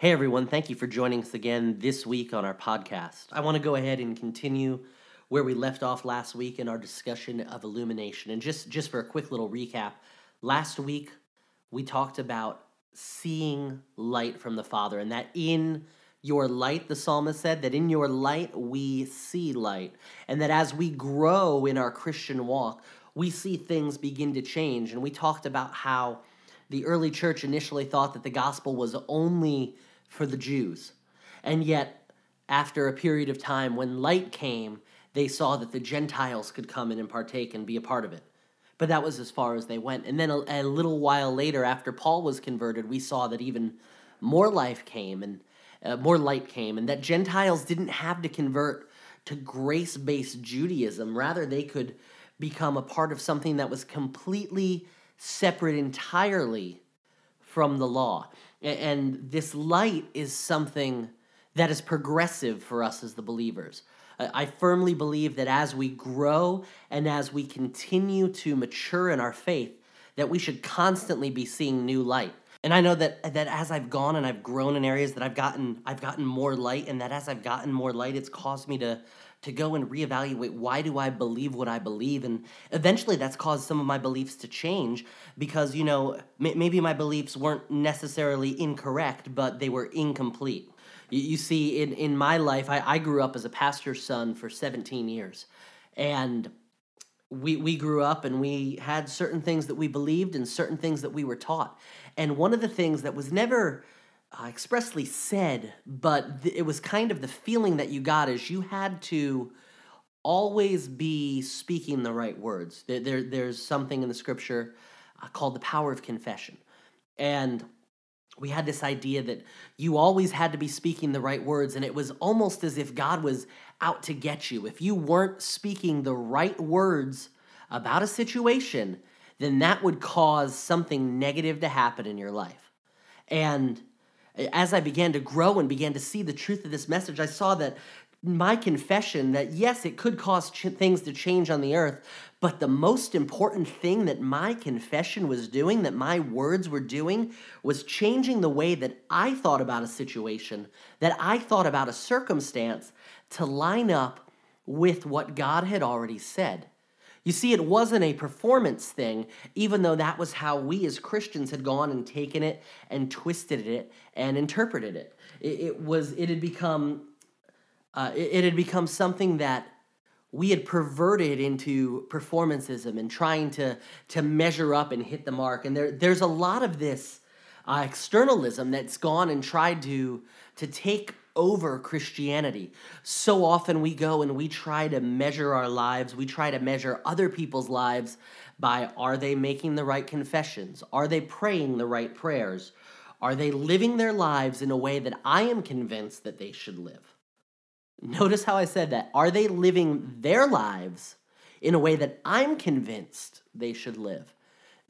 Hey everyone, thank you for joining us again this week on our podcast. I want to go ahead and continue where we left off last week in our discussion of illumination. And just just for a quick little recap, last week we talked about seeing light from the Father and that in your light, the psalmist said, that in your light we see light. And that as we grow in our Christian walk, we see things begin to change. And we talked about how the early church initially thought that the gospel was only for the Jews. And yet, after a period of time, when light came, they saw that the Gentiles could come in and partake and be a part of it. But that was as far as they went. And then a, a little while later, after Paul was converted, we saw that even more life came and uh, more light came, and that Gentiles didn't have to convert to grace based Judaism. Rather, they could become a part of something that was completely separate entirely from the law. And this light is something that is progressive for us as the believers. I firmly believe that as we grow and as we continue to mature in our faith, that we should constantly be seeing new light. And I know that that as I've gone and I've grown in areas that I've gotten I've gotten more light and that as I've gotten more light it's caused me to to go and reevaluate why do I believe what I believe and eventually that's caused some of my beliefs to change because you know m- maybe my beliefs weren't necessarily incorrect but they were incomplete. You, you see in in my life I, I grew up as a pastor's son for 17 years and we we grew up and we had certain things that we believed and certain things that we were taught. And one of the things that was never uh, expressly said, but th- it was kind of the feeling that you got is you had to always be speaking the right words. There, there there's something in the scripture uh, called the power of confession, and we had this idea that you always had to be speaking the right words, and it was almost as if God was out to get you. If you weren't speaking the right words about a situation, then that would cause something negative to happen in your life. And as I began to grow and began to see the truth of this message, I saw that my confession that yes, it could cause ch- things to change on the earth, but the most important thing that my confession was doing, that my words were doing, was changing the way that I thought about a situation, that I thought about a circumstance to line up with what God had already said. You see, it wasn't a performance thing, even though that was how we as Christians had gone and taken it and twisted it and interpreted it. It, it was it had become uh, it, it had become something that we had perverted into performanceism and trying to to measure up and hit the mark. And there there's a lot of this uh, externalism that's gone and tried to to take over Christianity. So often we go and we try to measure our lives, we try to measure other people's lives by are they making the right confessions? Are they praying the right prayers? Are they living their lives in a way that I am convinced that they should live? Notice how I said that. Are they living their lives in a way that I'm convinced they should live?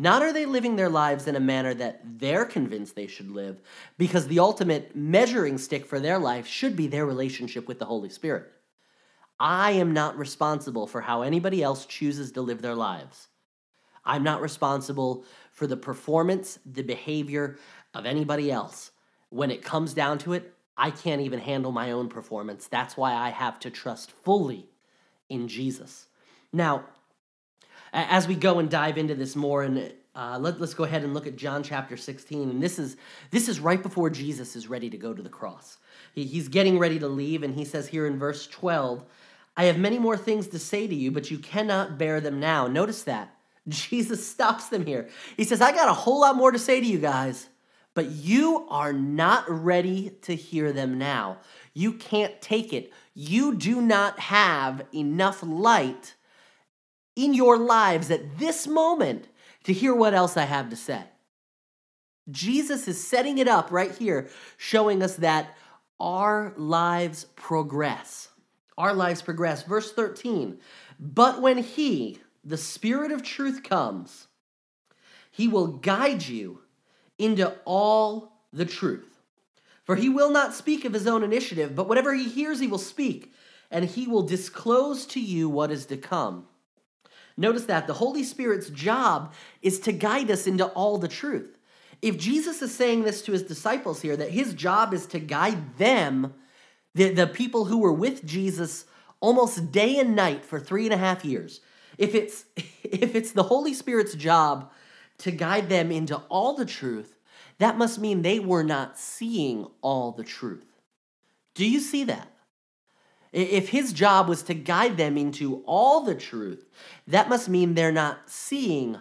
Not are they living their lives in a manner that they're convinced they should live, because the ultimate measuring stick for their life should be their relationship with the Holy Spirit. I am not responsible for how anybody else chooses to live their lives. I'm not responsible for the performance, the behavior of anybody else. When it comes down to it, I can't even handle my own performance. That's why I have to trust fully in Jesus. Now, as we go and dive into this more and uh, let, us go ahead and look at john chapter 16 and this is this is right before jesus is ready to go to the cross. He, he's getting ready to leave and he says here in verse 12 i have many more things to say to you but you cannot bear them now. Notice that. Jesus stops them here. He says i got a whole lot more to say to you guys but you are not ready to hear them now. You can't take it. You do not have enough light in your lives at this moment to hear what else I have to say. Jesus is setting it up right here, showing us that our lives progress. Our lives progress. Verse 13, but when He, the Spirit of truth, comes, He will guide you into all the truth. For He will not speak of His own initiative, but whatever He hears, He will speak, and He will disclose to you what is to come. Notice that the Holy Spirit's job is to guide us into all the truth. If Jesus is saying this to his disciples here, that his job is to guide them, the, the people who were with Jesus almost day and night for three and a half years, if it's if it's the Holy Spirit's job to guide them into all the truth, that must mean they were not seeing all the truth. Do you see that? If his job was to guide them into all the truth, that must mean they're not seeing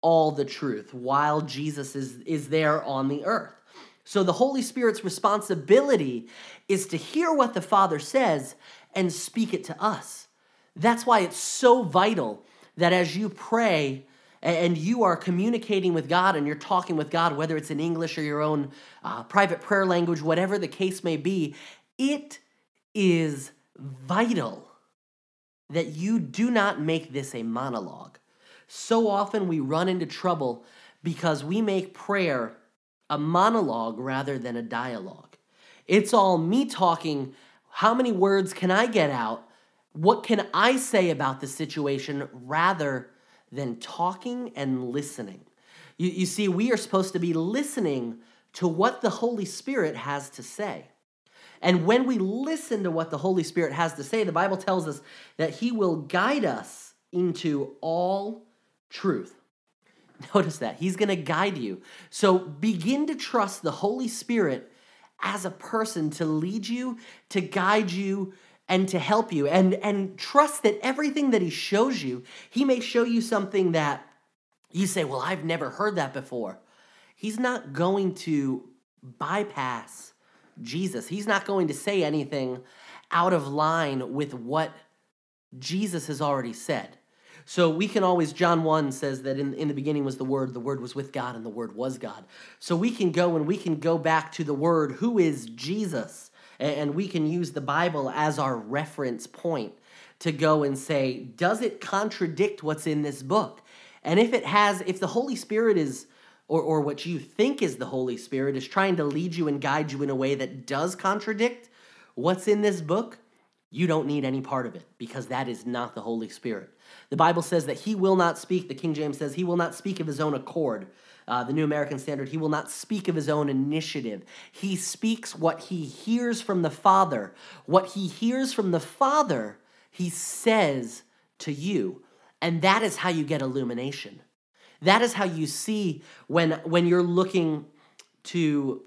all the truth while Jesus is, is there on the earth. So the Holy Spirit's responsibility is to hear what the Father says and speak it to us. That's why it's so vital that as you pray and you are communicating with God and you're talking with God, whether it's in English or your own uh, private prayer language, whatever the case may be, it is vital that you do not make this a monologue. So often we run into trouble because we make prayer a monologue rather than a dialogue. It's all me talking. How many words can I get out? What can I say about the situation rather than talking and listening? You, you see, we are supposed to be listening to what the Holy Spirit has to say. And when we listen to what the Holy Spirit has to say, the Bible tells us that He will guide us into all truth. Notice that. He's going to guide you. So begin to trust the Holy Spirit as a person to lead you, to guide you, and to help you. And, and trust that everything that He shows you, He may show you something that you say, Well, I've never heard that before. He's not going to bypass Jesus. He's not going to say anything out of line with what Jesus has already said. So we can always, John 1 says that in, in the beginning was the Word, the Word was with God, and the Word was God. So we can go and we can go back to the Word, who is Jesus, and we can use the Bible as our reference point to go and say, does it contradict what's in this book? And if it has, if the Holy Spirit is or, or what you think is the Holy Spirit is trying to lead you and guide you in a way that does contradict what's in this book, you don't need any part of it because that is not the Holy Spirit. The Bible says that he will not speak, the King James says, he will not speak of his own accord. Uh, the New American Standard, he will not speak of his own initiative. He speaks what he hears from the Father. What he hears from the Father, he says to you. And that is how you get illumination. That is how you see when when you're looking to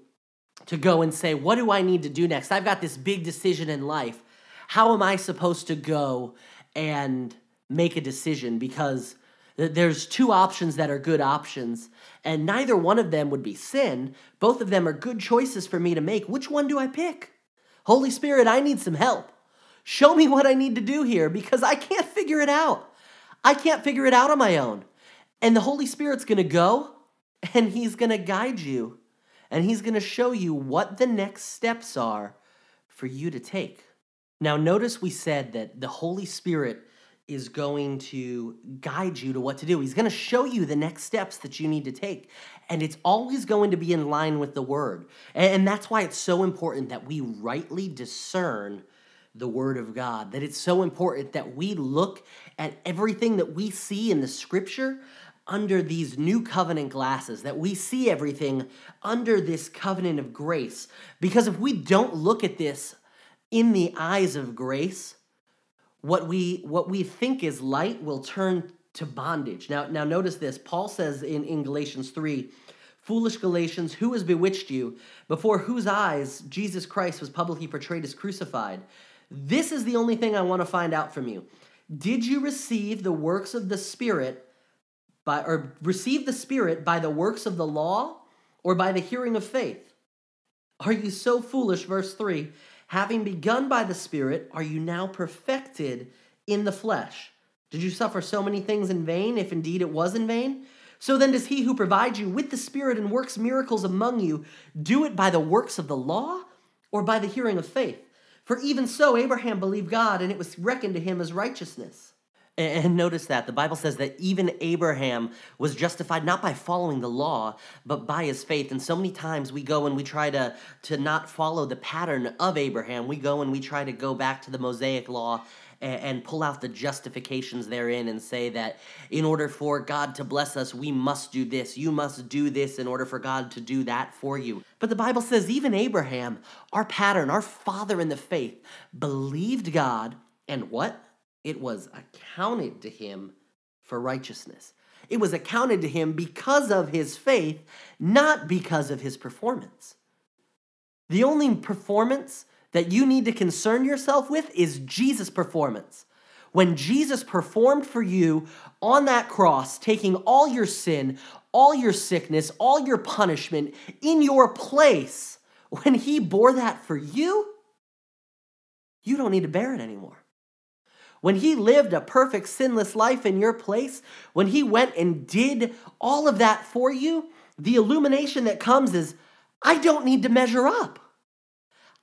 to go and say, what do I need to do next? I've got this big decision in life. How am I supposed to go and make a decision? Because there's two options that are good options, and neither one of them would be sin. Both of them are good choices for me to make. Which one do I pick? Holy Spirit, I need some help. Show me what I need to do here because I can't figure it out. I can't figure it out on my own. And the Holy Spirit's going to go and he's going to guide you and he's going to show you what the next steps are for you to take. Now, notice we said that the Holy Spirit is going to guide you to what to do. He's going to show you the next steps that you need to take. And it's always going to be in line with the word. And that's why it's so important that we rightly discern the word of God, that it's so important that we look at everything that we see in the scripture under these new covenant glasses, that we see everything under this covenant of grace. Because if we don't look at this in the eyes of grace, what we what we think is light will turn to bondage. Now, now notice this. Paul says in, in Galatians 3, foolish Galatians, who has bewitched you, before whose eyes Jesus Christ was publicly portrayed as crucified? This is the only thing I want to find out from you. Did you receive the works of the Spirit by or receive the Spirit by the works of the law or by the hearing of faith? Are you so foolish? Verse 3 Having begun by the Spirit, are you now perfected in the flesh? Did you suffer so many things in vain, if indeed it was in vain? So then, does he who provides you with the Spirit and works miracles among you do it by the works of the law or by the hearing of faith? For even so, Abraham believed God, and it was reckoned to him as righteousness. And notice that the Bible says that even Abraham was justified not by following the law, but by his faith. And so many times we go and we try to, to not follow the pattern of Abraham. We go and we try to go back to the Mosaic law and, and pull out the justifications therein and say that in order for God to bless us, we must do this. You must do this in order for God to do that for you. But the Bible says even Abraham, our pattern, our father in the faith, believed God, and what? It was accounted to him for righteousness. It was accounted to him because of his faith, not because of his performance. The only performance that you need to concern yourself with is Jesus' performance. When Jesus performed for you on that cross, taking all your sin, all your sickness, all your punishment in your place, when he bore that for you, you don't need to bear it anymore. When he lived a perfect, sinless life in your place, when he went and did all of that for you, the illumination that comes is I don't need to measure up.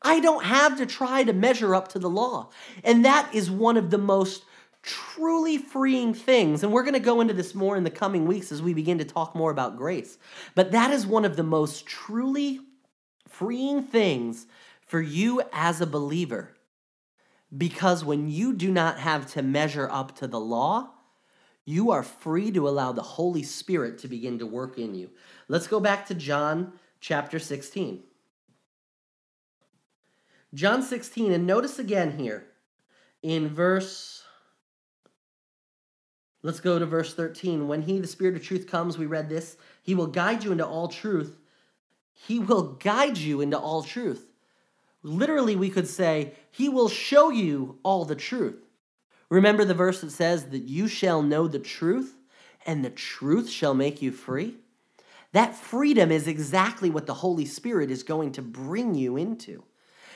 I don't have to try to measure up to the law. And that is one of the most truly freeing things. And we're going to go into this more in the coming weeks as we begin to talk more about grace. But that is one of the most truly freeing things for you as a believer. Because when you do not have to measure up to the law, you are free to allow the Holy Spirit to begin to work in you. Let's go back to John chapter 16. John 16, and notice again here in verse, let's go to verse 13. When he, the Spirit of truth, comes, we read this, he will guide you into all truth. He will guide you into all truth. Literally, we could say, he will show you all the truth. Remember the verse that says that you shall know the truth, and the truth shall make you free? That freedom is exactly what the Holy Spirit is going to bring you into.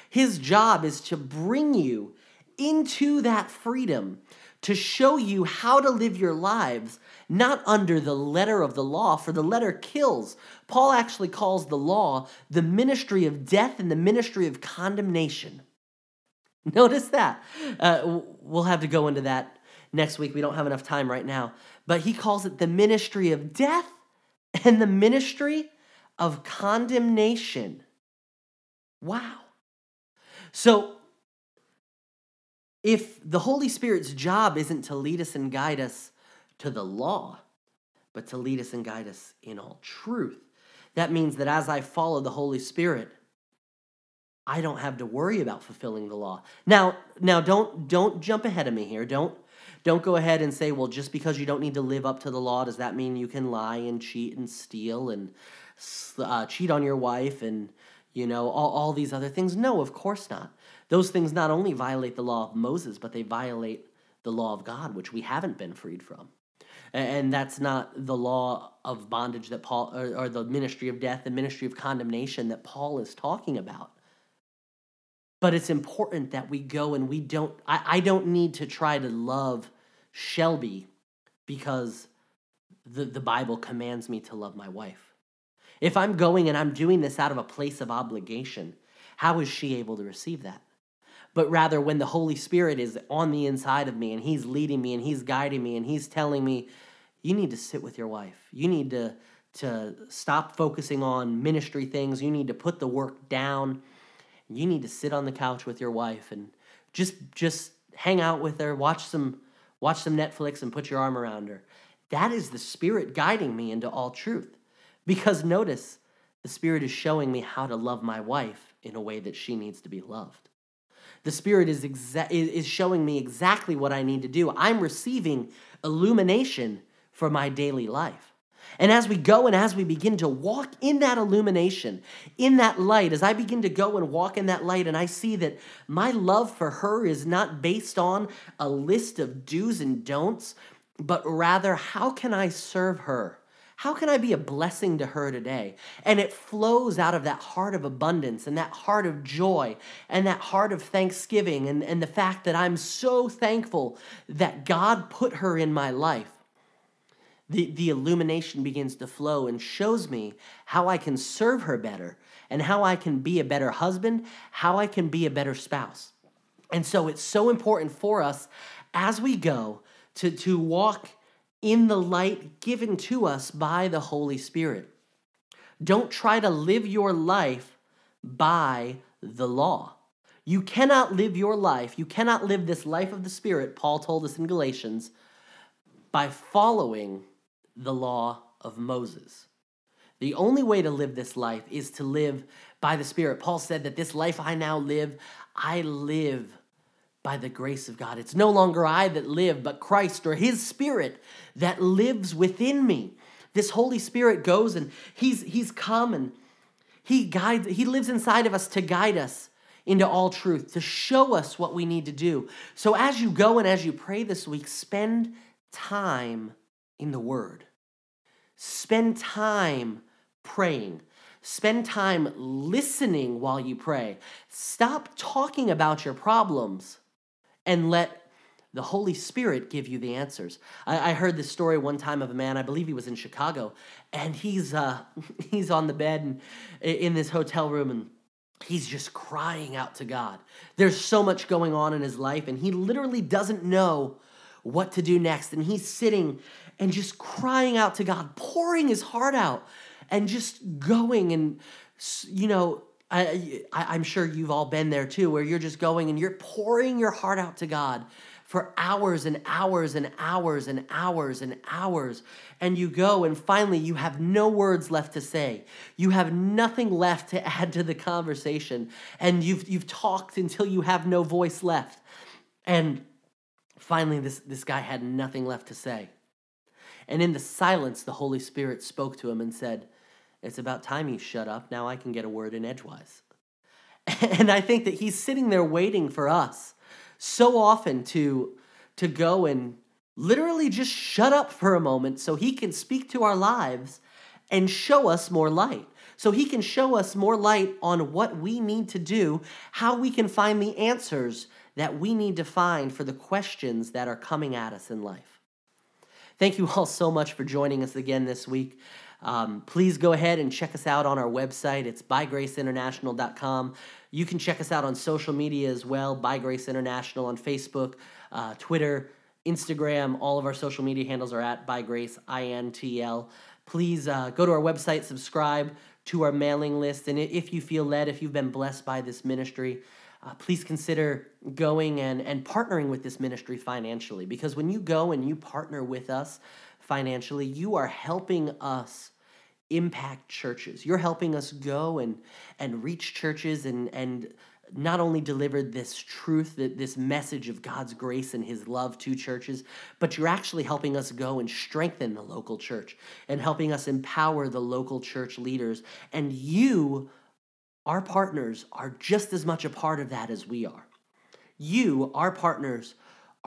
His job is to bring you into that freedom, to show you how to live your lives, not under the letter of the law, for the letter kills. Paul actually calls the law the ministry of death and the ministry of condemnation. Notice that. Uh, we'll have to go into that next week. We don't have enough time right now. But he calls it the ministry of death and the ministry of condemnation. Wow. So, if the Holy Spirit's job isn't to lead us and guide us to the law, but to lead us and guide us in all truth, that means that as I follow the Holy Spirit, I don't have to worry about fulfilling the law. Now, now don't don't jump ahead of me here. Don't don't go ahead and say, well, just because you don't need to live up to the law, does that mean you can lie and cheat and steal and uh, cheat on your wife and you know, all, all these other things. No, of course not. Those things not only violate the law of Moses, but they violate the law of God, which we haven't been freed from. And that's not the law of bondage that Paul, or, or the ministry of death, the ministry of condemnation that Paul is talking about. But it's important that we go and we don't, I, I don't need to try to love Shelby because the, the Bible commands me to love my wife. If I'm going and I'm doing this out of a place of obligation, how is she able to receive that? But rather, when the Holy Spirit is on the inside of me and He's leading me and He's guiding me and He's telling me, you need to sit with your wife. You need to, to stop focusing on ministry things. You need to put the work down. You need to sit on the couch with your wife and just just hang out with her, watch some watch some Netflix and put your arm around her. That is the Spirit guiding me into all truth. Because notice, the Spirit is showing me how to love my wife in a way that she needs to be loved. The Spirit is, exa- is showing me exactly what I need to do. I'm receiving illumination for my daily life. And as we go and as we begin to walk in that illumination, in that light, as I begin to go and walk in that light, and I see that my love for her is not based on a list of do's and don'ts, but rather, how can I serve her? How can I be a blessing to her today? And it flows out of that heart of abundance and that heart of joy and that heart of thanksgiving and, and the fact that I'm so thankful that God put her in my life. The, the illumination begins to flow and shows me how I can serve her better and how I can be a better husband, how I can be a better spouse. And so it's so important for us as we go to, to walk in the light given to us by the Holy Spirit. Don't try to live your life by the law. You cannot live your life, you cannot live this life of the Spirit, Paul told us in Galatians, by following the law of Moses. The only way to live this life is to live by the Spirit. Paul said that this life I now live, I live by the grace of God. It's no longer I that live, but Christ or His Spirit that lives within me. This Holy Spirit goes and He's He's come and He guides, He lives inside of us to guide us into all truth, to show us what we need to do. So as you go and as you pray this week, spend time in the Word. Spend time praying. Spend time listening while you pray. Stop talking about your problems and let the Holy Spirit give you the answers. I, I, heard this story one time of a man, I believe he was in Chicago, and he's uh, he's on the bed and, in this hotel room and he's just crying out to God. There's so much going on in his life, and he literally doesn't know what to do next. And he's sitting and just crying out to God, pouring his heart out and just going and you know I, I am sure you've all been there too where you're just going and you're pouring your heart out to god for hours and hours and hours and hours and hours. And you go and finally you have no words left to say. You have nothing left to add to the conversation. And you've you've talked until you have no voice left. And finally this this guy had nothing left to say. And in the silence the holy spirit spoke to him and said it's about time you shut up. Now I can get a word in edgewise. And I think that he's sitting there waiting for us so often to, to go and literally just shut up for a moment so he can speak to our lives and show us more light. So he can show us more light on what we need to do, how we can find the answers that we need to find for the questions that are coming at us in life. Thank you all so much for joining us again this week. Um, please go ahead and check us out on our website. It's bygraceinternational.com. You can check us out on social media as well, by Grace International on Facebook, uh, Twitter, Instagram. All of our social media handles are at by Grace INTL. Please uh, go to our website, subscribe to our mailing list, and if you feel led, if you've been blessed by this ministry, uh, please consider going and, and partnering with this ministry financially. Because when you go and you partner with us, financially, you are helping us impact churches. You're helping us go and and reach churches and and not only deliver this truth, that this message of God's grace and his love to churches, but you're actually helping us go and strengthen the local church and helping us empower the local church leaders. And you, our partners, are just as much a part of that as we are. You, our partners,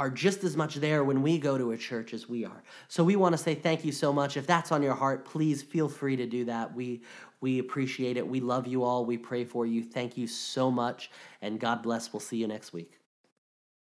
are just as much there when we go to a church as we are. So we want to say thank you so much. If that's on your heart, please feel free to do that. We we appreciate it. We love you all. We pray for you. Thank you so much and God bless. We'll see you next week.